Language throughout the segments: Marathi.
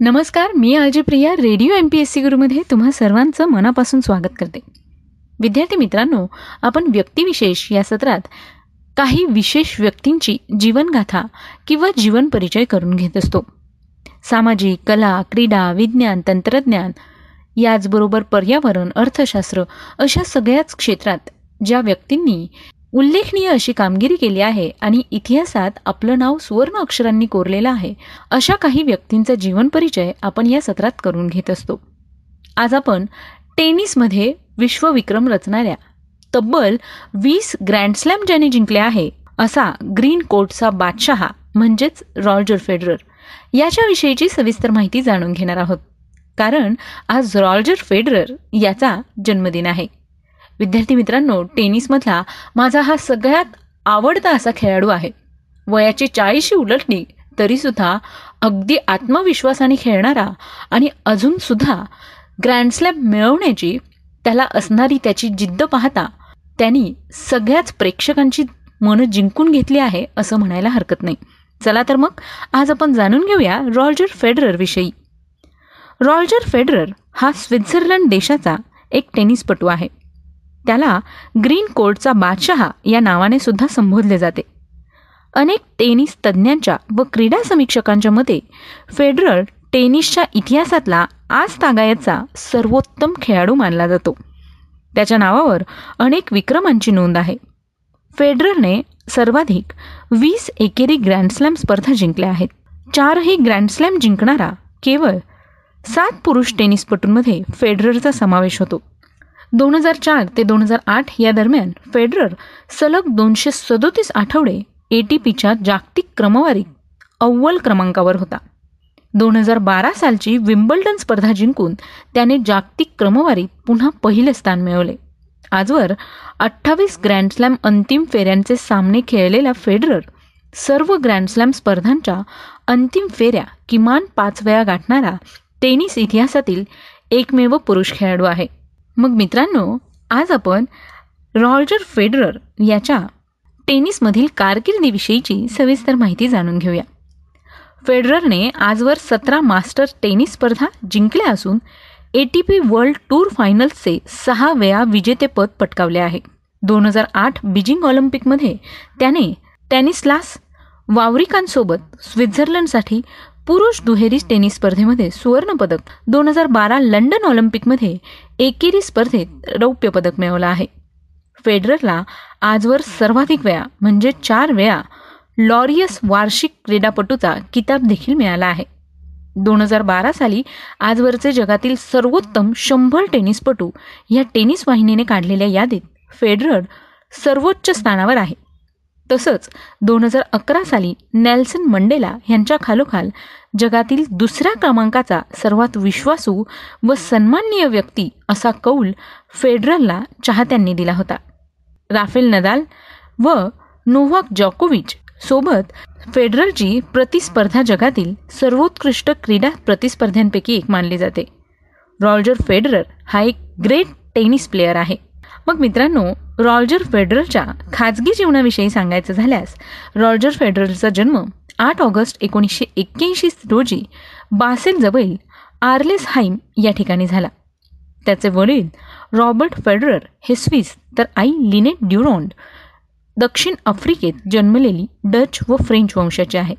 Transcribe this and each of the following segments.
नमस्कार मी आजी Priya radio M P S C गुरुमध्ये तुम्हा सर्वांचं मनापासून स्वागत करते. विद्यार्थी मित्रांनो आपण व्यक्तिविशेष या सत्रात काही विशेष व्यक्तींची जीवनगाथा किंवा जीवन परिचय करून घेत असतो. सामाजिक कला क्रीडा विज्ञान तंत्रज्ञान याचबरोबर पर्यावरण अर्थशास्त्र अशा सगळ्याच क्षेत्रात ज्या व्यक्तींनी उल्लेखनीय अशी कामगिरी केली आहे आणि इतिहासात आपलं नाव सुवर्ण अक्षरांनी कोरलेलं आहे अशा काही व्यक्तींचा जीवन परिचय आपण या सत्रात करून घेत असतो. आज आपण टेनिसमध्ये विश्वविक्रम रचणाऱ्या तब्बल वीस ग्रँडस्लॅम ज्याने जिंकले आहे असा ग्रीन कोर्टचा बादशहा म्हणजेच रॉजर फेडरर. याच्याविषयीची सविस्तर माहिती जाणून घेणार आहोत. कारण आज रॉजर फेडरर याचा जन्मदिन आहे. विद्यार्थी मित्रांनो टेनिसमधला माझा हा सगळ्यात आवडता असा खेळाडू आहे. वयाची चाळीशी उलटली तरीसुद्धा अगदी आत्मविश्वासाने खेळणारा आणि अजूनसुद्धा ग्रँडस्लॅम मिळवण्याची त्याला असणारी त्याची जिद्द पाहता त्यांनी सगळ्याच प्रेक्षकांची मनं जिंकून घेतली आहे असं म्हणायला हरकत नाही. चला तर मग आज आपण जाणून घेऊया रॉल्जर फेडररविषयी रॉल्जर फेडरर हा स्वित्झर्लंड देशाचा एक टेनिसपटू आहे. त्याला ग्रीन कोर्टचा बादशहा या नावाने सुद्धा संबोधले जाते. अनेक टेनिस तज्ज्ञांच्या व क्रीडा समीक्षकांच्या मते फेडरर टेनिसच्या इतिहासातला आज तागायतचा सर्वोत्तम खेळाडू मानला जातो. त्याच्या नावावर अनेक विक्रमांची नोंद आहे. फेडररने सर्वाधिक वीस एकेरी ग्रँडस्लॅम स्पर्धा जिंकल्या आहेत. चारही ग्रँडस्लॅम जिंकणारा केवळ सात पुरुष टेनिसपटूंमध्ये फेडररचा समावेश होतो. दोन हजार चार ते दोन हजार आठ या दरम्यान फेडरर सलग दोनशे सदोतीस आठवडे ए टी पीच्या जागतिक क्रमवारीत अव्वल क्रमांकावर होता. दोन हजार बारा सालची विम्बल्डन स्पर्धा जिंकून त्याने जागतिक क्रमवारीत पुन्हा पहिले स्थान मिळवले. आजवर अठ्ठावीस ग्रँडस्लॅम अंतिम फेऱ्यांचे सामने खेळलेला फेडरर सर्व ग्रँडस्लॅम स्पर्धांच्या अंतिम फेऱ्या किमान पाच वेळा गाठणारा टेनिस इतिहासातील एकमेव पुरुष खेळाडू आहे. मग मित्रांनो आज आपण रॉल्जर फेडरर याच्या टेनिसमधील कारकिर्दीविषयीची सविस्तर माहिती जाणून घेऊया. फेडररने आजवर सतरा मास्टर टेनिस स्पर्धा जिंकल्या असून A T P World Tour फायनल्सचे सहा वेळा विजेतेपद पटकावले आहे. दोन हजार आठ बीजिंग ऑलिम्पिकमध्ये त्याने टॅनिस्लास वावरिकांसोबत स्वित्झर्लंडसाठी पुरुष दुहेरी टेनिस स्पर्धेमध्ये सुवर्णपदक दोन हजार बारा लंडन ऑलिम्पिकमध्ये एकेरी स्पर्धेत रौप्य पदक मिळवलं आहे. फेडररला आजवर सर्वाधिक वेळा म्हणजे चार वेळा लॉरियस वार्षिक क्रीडापटूचा किताब देखील मिळाला आहे. दोन हजार बारा साली आजवरचे जगातील सर्वोत्तम शंभर टेनिसपटू या टेनिस वाहिनीने काढलेल्या यादीत फेडरर सर्वोच्च स्थानावर आहे. तसंच दोन हजार अकरा साली नेल्सन मंडेला यांच्या खालोखाल जगातील दुसऱ्या क्रमांकाचा सर्वात विश्वासू व सन्माननीय व्यक्ती असा कौल फेडरलला चाहत्यांनी दिला होता. राफेल नदाल व नोव्हाक जॉकोविच सोबत फेडरलची प्रतिस्पर्धा जगातील सर्वोत्कृष्ट क्रीडा प्रतिस्पर्ध्यांपैकी एक मानली जाते. रॉल्जर फेडरर हा एक ग्रेट टेनिस प्लेयर आहे. मग मित्रांनो रॉल्जर फेडरलच्या खाजगी जीवनाविषयी सांगायचं झाल्यास रॉल्जर फेडरलचा जन्म आठ ऑगस्ट एकोणीसशे एक्क्याऐंशी रोजी बासेलजवळील आर्लेस हाईम या ठिकाणी झाला. त्याचे वडील रॉबर्ट फेडरर हे स्विस तर आई लिनेट ड्युरॉन्ड दक्षिण आफ्रिकेत जन्मलेली डच व फ्रेंच वंशाचे आहे.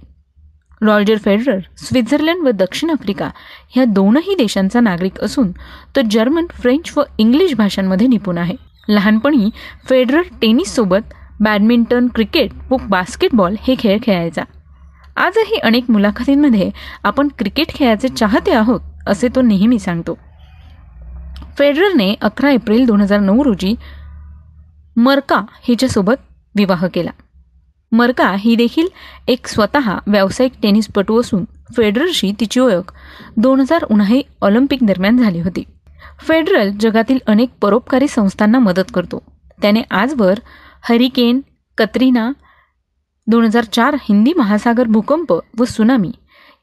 रॉल्जर फेडरर स्वित्झर्लंड व दक्षिण आफ्रिका ह्या दोनही देशांचा नागरिक असून तो जर्मन फ्रेंच व इंग्लिश भाषांमध्ये निपुण आहे. लहानपणी फेडरर टेनिससोबत बॅडमिंटन क्रिकेट व बास्केटबॉल हे खेळ खेळायचा. आजही अनेक मुलाखतींमध्ये आपण क्रिकेट खेळाचे चाहते आहोत असे तो नेहमी सांगतो. फेडररने अकरा एप्रिल दोन हजार नऊ रोजी मर्का हिच्यासोबत विवाह केला. मर्का ही देखील एक स्वतः व्यावसायिक टेनिसपटू असून फेडररशी तिची ओळख दोन हजार उन्हाळी ऑलिम्पिक दरम्यान झाली होती. फेडरल जगातील अनेक परोपकारी संस्थांना मदत करतो. त्याने आजवर हरिकेन कत्रिना दोन हजार चार हिंदी महासागर भूकंप व सुनामी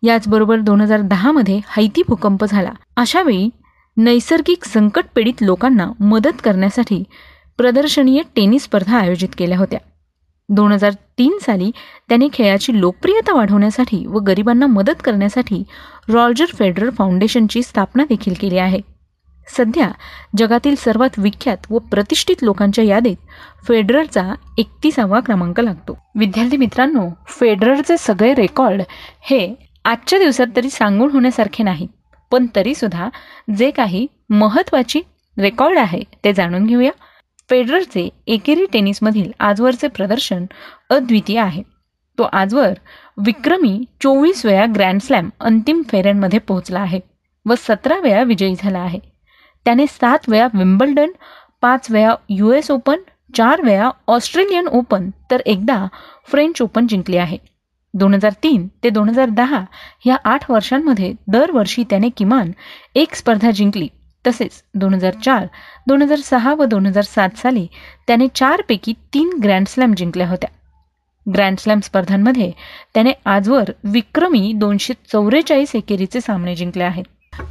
याचबरोबर दोन हजार दहामध्ये हैती भूकंप झाला. अशावेळी नैसर्गिक संकटपीडित लोकांना मदत करण्यासाठी प्रदर्शनीय टेनिस स्पर्धा आयोजित केल्या होत्या. दोन हजार तीन साली त्याने खेळाची लोकप्रियता वाढवण्यासाठी व गरिबांना मदत करण्यासाठी रॉल्जर फेडरर फाउंडेशनची स्थापना देखील केली आहे. सध्या जगातील सर्वात विख्यात व प्रतिष्ठित लोकांच्या यादीत फेडररचा एकतीसावा क्रमांक लागतो. विद्यार्थी मित्रांनो फेडररचे सगळे रेकॉर्ड हे आजच्या दिवसात तरी सांगून होण्यासारखे नाही पण तरीसुद्धा जे काही महत्त्वाची रेकॉर्ड आहे ते जाणून घेऊया. फेडररचे एकेरी टेनिसमधील आजवरचे प्रदर्शन अद्वितीय आहे. तो आजवर विक्रमी चोवीस वेळा ग्रँड अंतिम फेऱ्यांमध्ये पोहोचला आहे व सतरा वेळा विजयी झाला आहे. त्याने सात वेळा विम्बल्डन पाच वेळा यू एस ओपन चार वेळा ऑस्ट्रेलियन ओपन तर एकदा फ्रेंच ओपन जिंकले आहे. दोन हजार तीन ते दोन हजार दहा या आठ वर्षांमध्ये दरवर्षी त्याने किमान एक स्पर्धा जिंकली. तसेच दोन हजार चार दोन हजार सहा व दोन हजार सात साली त्याने चारपैकी तीन ग्रँडस्लॅम जिंकल्या होत्या. ग्रँडस्लॅम स्पर्धांमध्ये त्याने आजवर विक्रमी दोनशे चौवेचाळीस एकेरीचे सामने जिंकले आहेत.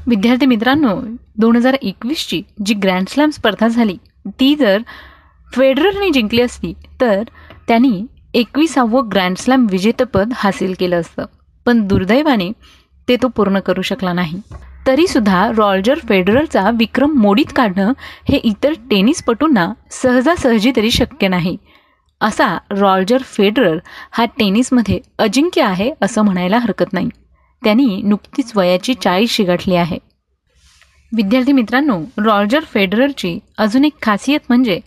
विद्यार्थी मित्रांनो दोन हजार एकवीसची जी ग्रँडस्लॅम स्पर्धा झाली ती जर फेडररने जिंकली असती तर त्यांनी एकविसावं ग्रँडस्लॅम विजेतेपद हासिल केलं असतं. पण दुर्दैवाने ते तो पूर्ण करू शकला नाही. तरीसुद्धा रॉल्जर फेडररचा विक्रम मोडीत काढणं हे इतर टेनिसपटूंना सहजासहजी तरी शक्य नाही. असा रॉल्जर फेडरर हा टेनिसमध्ये अजिंक्य आहे असं म्हणायला हरकत नाही. त्यांनी नुकतीच वयाची चाळीशी गाठली आहे. विद्यार्थी मित्रांनो रॉजर फेडररची अजून एक खासियत म्हणजे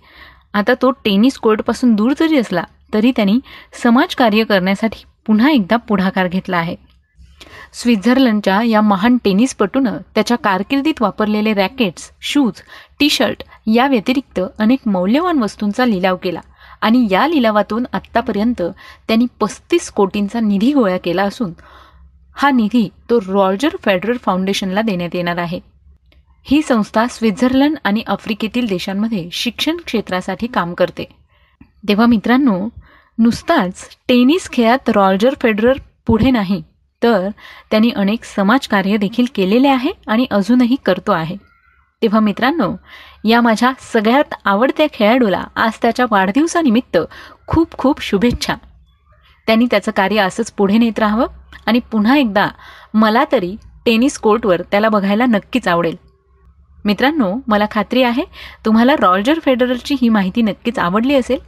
आता तो टेनिस कोर्टपासून दूर जरी असला तरी त्यांनी समाजकार्य करण्यासाठी पुन्हा एकदा पुढाकार घेतला आहे. स्वित्झर्लंडच्या या महान टेनिसपटूनं त्याच्या कारकिर्दीत वापरलेले रॅकेट्स शूज टी शर्ट या व्यतिरिक्त अनेक मौल्यवान वस्तूंचा लिलाव केला आणि या लिलावातून आत्तापर्यंत त्यांनी पस्तीस कोटींचा निधी गोळा केला असून हा निधी तो रॉजर फेडरर फाउंडेशनला देण्यात येणार आहे. ही संस्था स्वित्झर्लंड आणि आफ्रिकेतील देशांमध्ये शिक्षण क्षेत्रासाठी काम करते. तेव्हा मित्रांनो नुसताच टेनिस खेळात रॉजर फेडरर पुढे नाही तर त्यांनी अनेक समाजकार्य देखील केलेले आहे आणि अजूनही करतो आहे. तेव्हा मित्रांनो या माझ्या सगळ्यात आवडत्या खेळाडूला आज त्याच्या वाढदिवसानिमित्त खूप खूप शुभेच्छा. त्यांनी त्याचं कार्य असंच पुढे नेत राहावं आणि पुन्हा एकदा मला तरी टेनिस कोर्टवर त्याला बघायला नक्कीच आवडेल. मित्रांनो मला खात्री आहे तुम्हाला रॉल्जर फेडरलची ही माहिती नक्कीच आवडली असेल.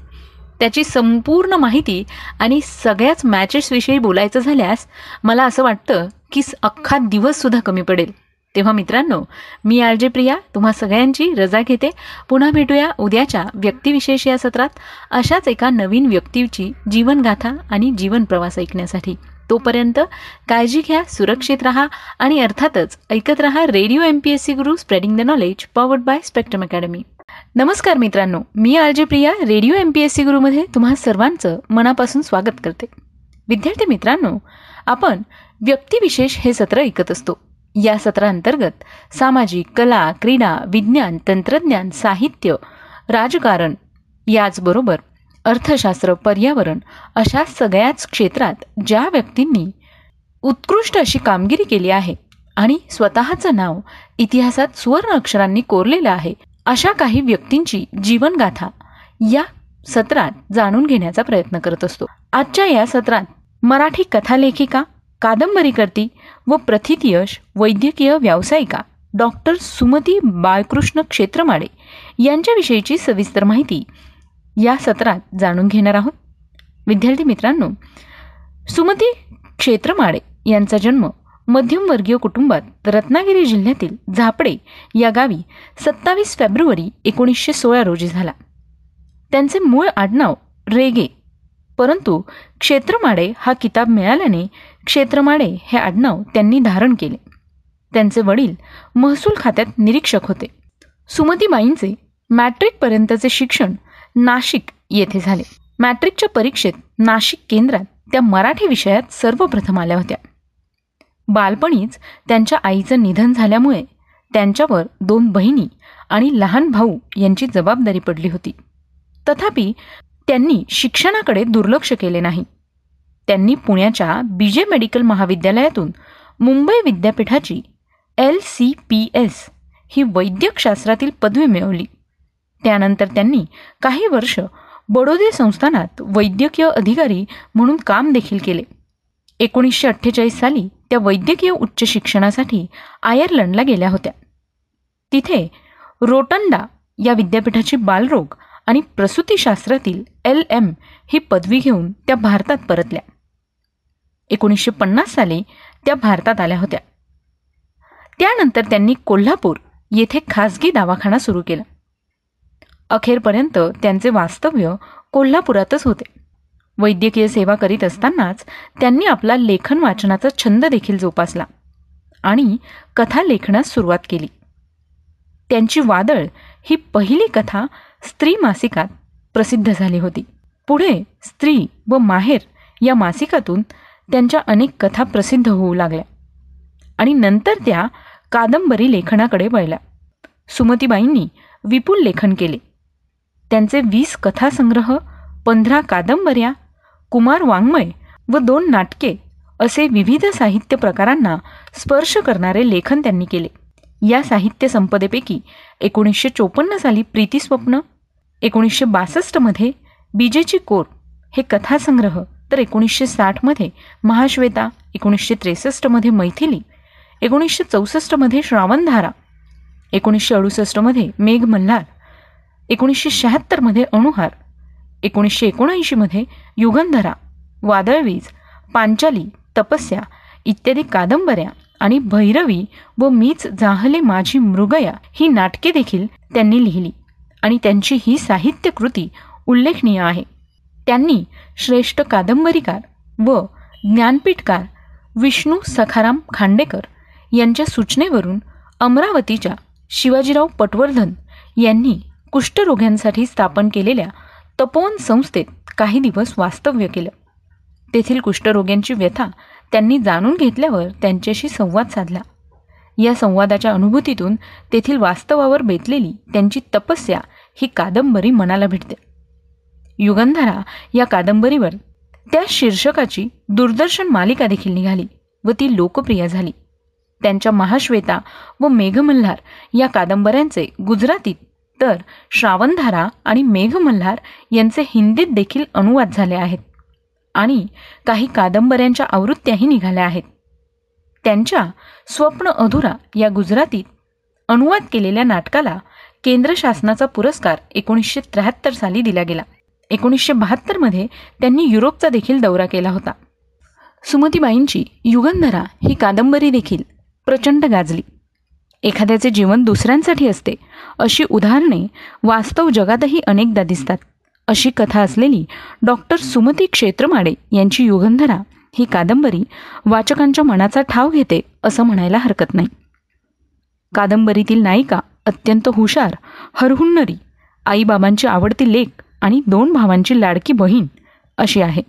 त्याची संपूर्ण माहिती आणि सगळ्याच मॅचेसविषयी बोलायचं झाल्यास मला असं वाटतं की अख्खा दिवससुद्धा कमी पडेल. तेव्हा मित्रांनो मी आर जे प्रिया तुम्हा सगळ्यांची रजा घेते. पुन्हा भेटूया उद्याच्या व्यक्तिविशेष या सत्रात. अशाच एका नवीन व्यक्तीची जीवनगाथा आणि जीवन प्रवास ऐकण्यासाठी. तोपर्यंत काळजी घ्या सुरक्षित राहा आणि अर्थातच ऐकत राहा radio M P S C Guru spreading the knowledge powered by Spectrum Academy नमस्कार मित्रांनो मी R J Priya radio M P S C गुरुमध्ये तुम्हा सर्वांचं मनापासून स्वागत करते. विद्यार्थी मित्रांनो आपण व्यक्तिविशेष हे सत्र ऐकत असतो. या सत्रांतर्गत सामाजिक कला क्रीडा विज्ञान तंत्रज्ञान साहित्य राजकारण याचबरोबर अर्थशास्त्र पर्यावरण अशा सगळ्याच क्षेत्रात ज्या व्यक्तींनी उत्कृष्ट अशी कामगिरी केली आहे आणि स्वतःचं नाव इतिहासात सुवर्ण अक्षरांनी कोरलेलं आहे अशा काही व्यक्तींची जीवनगाथा या सत्रात जाणून घेण्याचा प्रयत्न करत असतो. आजच्या या सत्रात मराठी कथालेखिका कादंबरीकर्ती व प्रथितयश वैद्यकीय व्यावसायिका डॉक्टर सुमती बाळकृष्ण क्षेत्रमाडे यांच्याविषयीची सविस्तर माहिती या सत्रात जाणून घेणार आहोत. विद्यार्थी मित्रांनो सुमती क्षेत्रमाडे यांचा जन्म मध्यमवर्गीय कुटुंबात रत्नागिरी जिल्ह्यातील झापडे या गावी सत्तावीस फेब्रुवारी एकोणीसशे सोळा रोजी झाला. त्यांचे मूळ आडनाव रेगे परंतु क्षेत्रमाडे हा किताब मिळाल्याने क्षेत्रमाडे हे आडनाव त्यांनी धारण केले. त्यांचे वडील महसूल खात्यात निरीक्षक होते. सुमतीबाईंचे मॅट्रिकपर्यंतचे शिक्षण नाशिक येथे झाले. मॅट्रिकच्या परीक्षेत नाशिक केंद्रात त्या मराठी विषयात सर्वप्रथम आल्या होत्या. बालपणीच त्यांच्या आईचं निधन झाल्यामुळे त्यांच्यावर दोन बहिणी आणि लहान भाऊ यांची जबाबदारी पडली होती. तथापि त्यांनी शिक्षणाकडे दुर्लक्ष केले नाही. त्यांनी पुण्याच्या बीजे मेडिकल महाविद्यालयातून मुंबई विद्यापीठाची एल सी पी एस ही वैद्यकशास्त्रातील पदवी मिळवली. त्यानंतर त्यांनी काही वर्ष बडोदे संस्थानात वैद्यकीय अधिकारी म्हणून काम देखील केले. एकोणीसशे अठ्ठेचाळीस साली त्या वैद्यकीय उच्च शिक्षणासाठी आयर्लंडला गेल्या होत्या. तिथे रोटंडा या विद्यापीठाची बालरोग आणि प्रसूतीशास्त्रातील एल एम ही पदवी घेऊन त्या भारतात परतल्या. एकोणीसशे पन्नास साली त्या भारतात आल्या होत्या. त्यानंतर त्यांनी कोल्हापूर येथे खासगी दवाखाना सुरू केला. अखेरपर्यंत त्यांचे वास्तव्य कोल्हापुरातच होते. वैद्यकीय सेवा करीत असतानाच त्यांनी आपला लेखन वाचनाचा छंद देखील जोपासला आणि कथा लेखनास सुरुवात केली. त्यांची वादळ ही पहिली कथा स्त्री मासिकात प्रसिद्ध झाली होती. पुढे स्त्री व माहेर या मासिकातून त्यांच्या अनेक कथा प्रसिद्ध होऊ लागल्या. आणि नंतर त्या कादंबरी लेखनाकडे वळल्या. सुमतीबाईंनी विपुल लेखन केले. त्यांचे वीस कथासंग्रह पंधरा कादंबऱ्या कुमार वाङ्मय व दोन नाटके असे विविध साहित्य प्रकारांना स्पर्श करणारे लेखन त्यांनी केले. या साहित्य संपदेपैकी एकोणीसशे चोपन्न साली प्रीतीस्वप्न एकोणीसशे बासष्टमध्ये बीजेची कोर हे कथासंग्रह तर एकोणीसशे साठमध्ये महाश्वेता एकोणीसशे त्रेसष्टमध्ये मैथिली एकोणीसशे चौसष्टमध्ये श्रावणधारा एकोणीसशे अडुसष्टमध्ये मेघ मल्हार एकोणीसशे शहात्तरमध्ये अणुहार एकोणीसशे एकोणऐंशीमध्ये युगंधरा वादळवीज पांचाली तपस्या इत्यादी कादंबऱ्या आणि भैरवी व मीच जाहले माझी मृगया ही नाटके देखील त्यांनी लिहिली. आणि त्यांची ही साहित्य कृती उल्लेखनीय आहे. त्यांनी श्रेष्ठ कादंबरीकार व ज्ञानपीठकार विष्णू सखाराम खांडेकर यांच्या सूचनेवरून अमरावतीच्या शिवाजीराव पटवर्धन यांनी कुष्ठरोग्यांसाठी स्थापन केलेल्या तपोवन संस्थेत काही दिवस वास्तव्य केलं. तेथील कुष्ठरोग्यांची व्यथा त्यांनी जाणून घेतल्यावर त्यांच्याशी संवाद साधला. या संवादाच्या अनुभूतीतून तेथील वास्तवावर बेतलेली त्यांची तपस्या ही कादंबरी मनाला भेटते. युगंधरा या कादंबरीवर त्या शीर्षकाची दूरदर्शन मालिका देखील निघाली व ती लोकप्रिय झाली. त्यांच्या महाश्वेता व मेघमल्हार या कादंबऱ्यांचे गुजरातीत तर श्रावणधारा आणि मेघमल्हार यांचे हिंदीत देखील अनुवाद झाले आहेत आणि काही कादंबऱ्यांच्या आवृत्त्याही निघाल्या आहेत. त्यांच्या स्वप्न अधुरा या गुजरातीत अनुवाद केलेल्या नाटकाला केंद्र शासनाचा पुरस्कार एकोणीसशे त्र्याहत्तर साली दिला गेला. एकोणीसशे बहात्तरमध्ये त्यांनी युरोपचा देखील दौरा केला होता. सुमतीबाईंची युगंधरा ही कादंबरी देखील प्रचंड गाजली. एखाद्याचे जीवन दुसऱ्यांसाठी असते अशी उदाहरणे वास्तव जगातही अनेकदा दिसतात. अशी कथा असलेली डॉक्टर सुमती क्षेत्रमाडे यांची युगंधरा ही कादंबरी वाचकांच्या मनाचा ठाव घेते असं म्हणायला हरकत नाही. कादंबरीतील नायिका अत्यंत हुशार हरहुन्नरी आईबाबांची आवडती लेख आणि दोन भावांची लाडकी बहीण अशी आहे.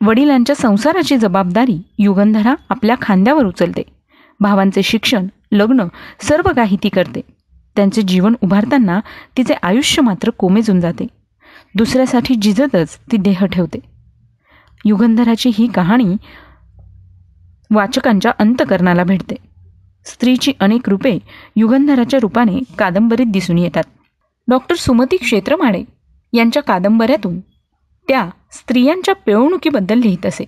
वडिलांच्या संसाराची जबाबदारी युगंधरा आपल्या खांद्यावर उचलते. भावांचे शिक्षण लग्न सर्व काही ती करते. त्यांचे जीवन उभारताना तिचे आयुष्य मात्र कोमेजून जाते. दुसऱ्यासाठी जिजतच ती देह ठेवते. युगंधराची ही कहाणी वाचकांच्या अंतकरणाला भेटते. स्त्रीची अनेक रूपे युगंधराच्या रूपाने कादंबरीत दिसून येतात. डॉक्टर सुमती क्षेत्रमाळे यांच्या कादंबऱ्यातून त्या स्त्रियांच्या पिळवणुकीबद्दल लिहित असे.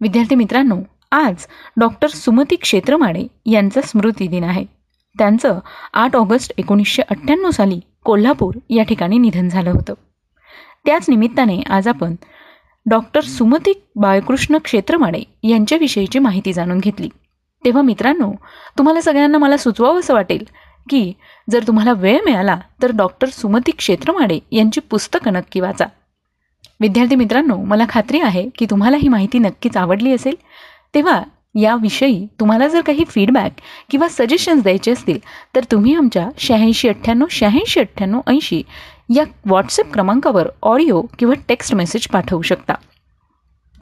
विद्यार्थी मित्रांनो आज डॉक्टर सुमती क्षेत्रमाळे यांचा स्मृती दिन आहे. त्यांचं आठ ऑगस्ट एकोणीसशे अठ्ठ्याण्णव साली कोल्हापूर या ठिकाणी निधन झालं होतं. त्याच निमित्ताने आज आपण डॉक्टर सुमती बाळकृष्ण क्षेत्रमाडे यांच्याविषयीची माहिती जाणून घेतली. तेव्हा मित्रांनो तुम्हाला सगळ्यांना मला सुचवावं असं वाटेल की जर तुम्हाला वेळ मिळाला तर डॉक्टर सुमती क्षेत्रमाडे यांची पुस्तकं नक्की वाचा. विद्यार्थी मित्रांनो मला खात्री आहे की तुम्हाला ही माहिती नक्कीच आवडली असेल. तेव्हा याविषयी तुम्हाला जर काही फीडबॅक किंवा सजेशन्स द्यायचे असतील तर तुम्ही आमच्या शहाऐंशी अठ्ठ्याण्णव शहाऐंशी अठ्ठ्याण्णव ऐंशी या व्हॉट्सअप क्रमांकावर ऑडिओ किंवा टेक्स्ट मेसेज पाठवू शकता.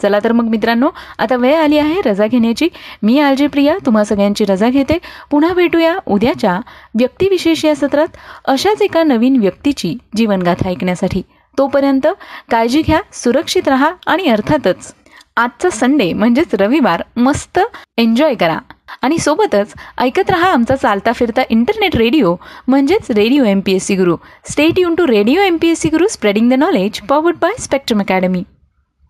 चला तर मग मित्रांनो आता वेळ आली आहे रजा घेण्याची. मी आलजी प्रिया तुम्हा सगळ्यांची रजा घेते. पुन्हा भेटूया उद्याच्या व्यक्तिविशेष या सत्रात. अशाच एका नवीन व्यक्तीची जीवनगाथा ऐकण्यासाठी. तोपर्यंत काळजी घ्या सुरक्षित राहा आणि अर्थातच आजचा संडे म्हणजेच रविवार मस्त एन्जॉय करा. आणि सोबतच ऐकत रहा आमचा चालता फिरता इंटरनेट रेडिओ म्हणजेच radio M P S C Guru. Stay युन to radio M P S C Guru spreading the knowledge powered by Spectrum Academy